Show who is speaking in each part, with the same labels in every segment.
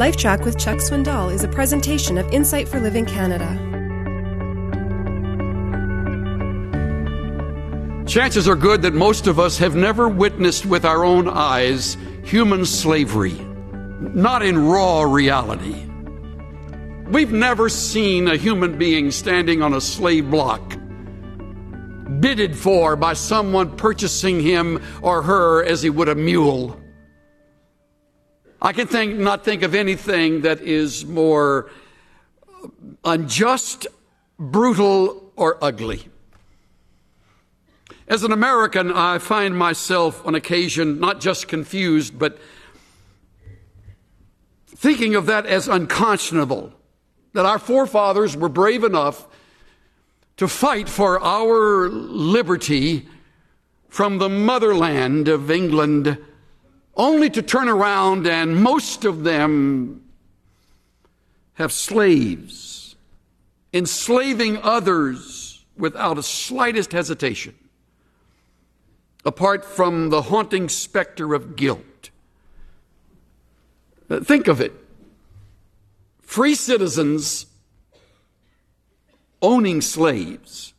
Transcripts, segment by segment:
Speaker 1: LifeTrac with Chuck Swindoll is a presentation of Insight for Living Canada.
Speaker 2: Chances are good that most of us have never witnessed with our own eyes human slavery, not in raw reality. We've never seen a human being standing on a slave block, bidded for by someone purchasing him or her as he would a mule. I can think, not think of anything that is more unjust, brutal, or ugly. As an American, I find myself on occasion not just confused, but thinking of that as unconscionable. That our forefathers were brave enough to fight for our liberty from the motherland of England only to turn around and most of them have slaves, enslaving others without a slightest hesitation, apart from the haunting specter of guilt. Uh, think of it free citizens owning slaves.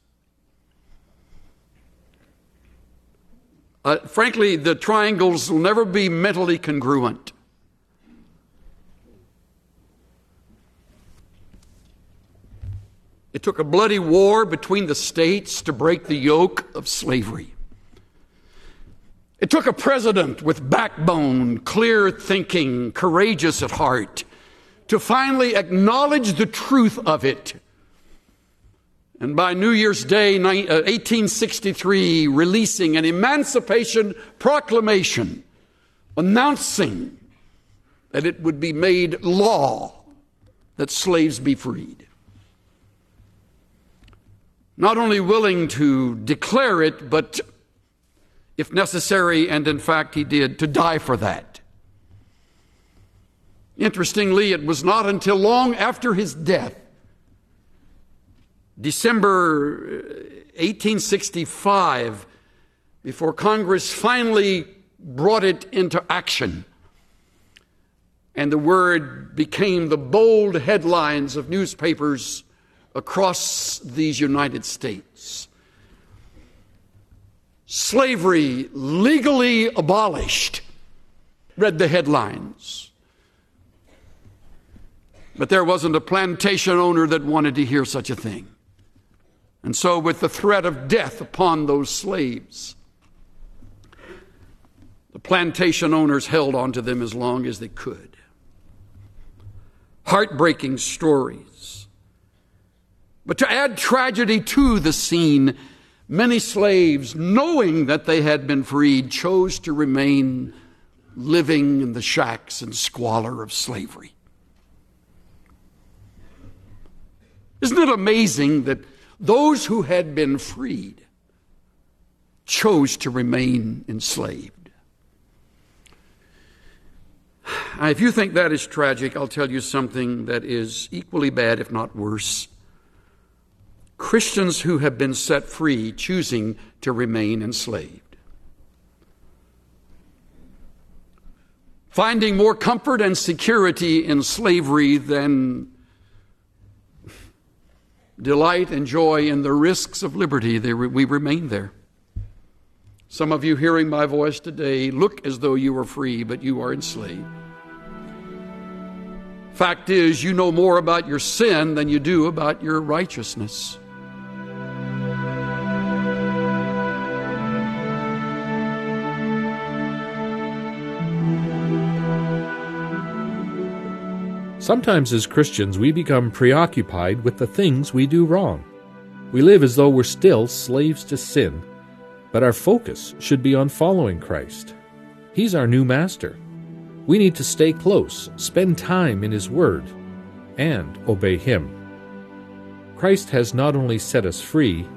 Speaker 2: Uh, frankly, the triangles will never be mentally congruent. It took a bloody war between the states to break the yoke of slavery. It took a president with backbone, clear thinking, courageous at heart, to finally acknowledge the truth of it and by New Year's Day, 1863, uh, releasing an Emancipation Proclamation announcing that it would be made law that slaves be freed. Not only willing to declare it, but if necessary, and in fact he did, to die for that. Interestingly, it was not until long after his death December 1865, uh, before Congress finally brought it into action. And the word became the bold headlines of newspapers across these United States. Slavery legally abolished, read the headlines. But there wasn't a plantation owner that wanted to hear such a thing. And so, with the threat of death upon those slaves, the plantation owners held on to them as long as they could. Heartbreaking stories. But to add tragedy to the scene, many slaves, knowing that they had been freed, chose to remain living in the shacks and squalor of slavery. Isn't it amazing that those who had been freed chose to remain enslaved. If you think that is tragic, I'll tell you something that is equally bad, if not worse. Christians who have been set free choosing to remain enslaved. Finding more comfort and security in slavery than delight and joy in the risks of liberty, re- we remain there. Some of you hearing my voice today look as though you are free, but you are enslaved. Fact is, you know more about your sin than you do about your righteousness.
Speaker 3: Sometimes as Christians, we become preoccupied with the things we do wrong. We live as though we're still slaves to sin, but our focus should be on following Christ. He's our new master. We need to stay close, spend time in His Word, and obey Him. Christ has not only set us free,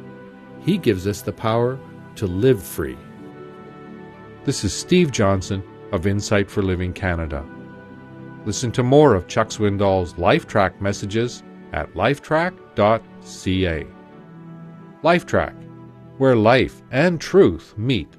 Speaker 3: He gives us the power to live free. This is Steve Johnson of Insight for Living Canada. Listen to more of Chuck Swindoll's LifeTrac messages at lifetrac.ca. LifeTrac, where life and truth meet.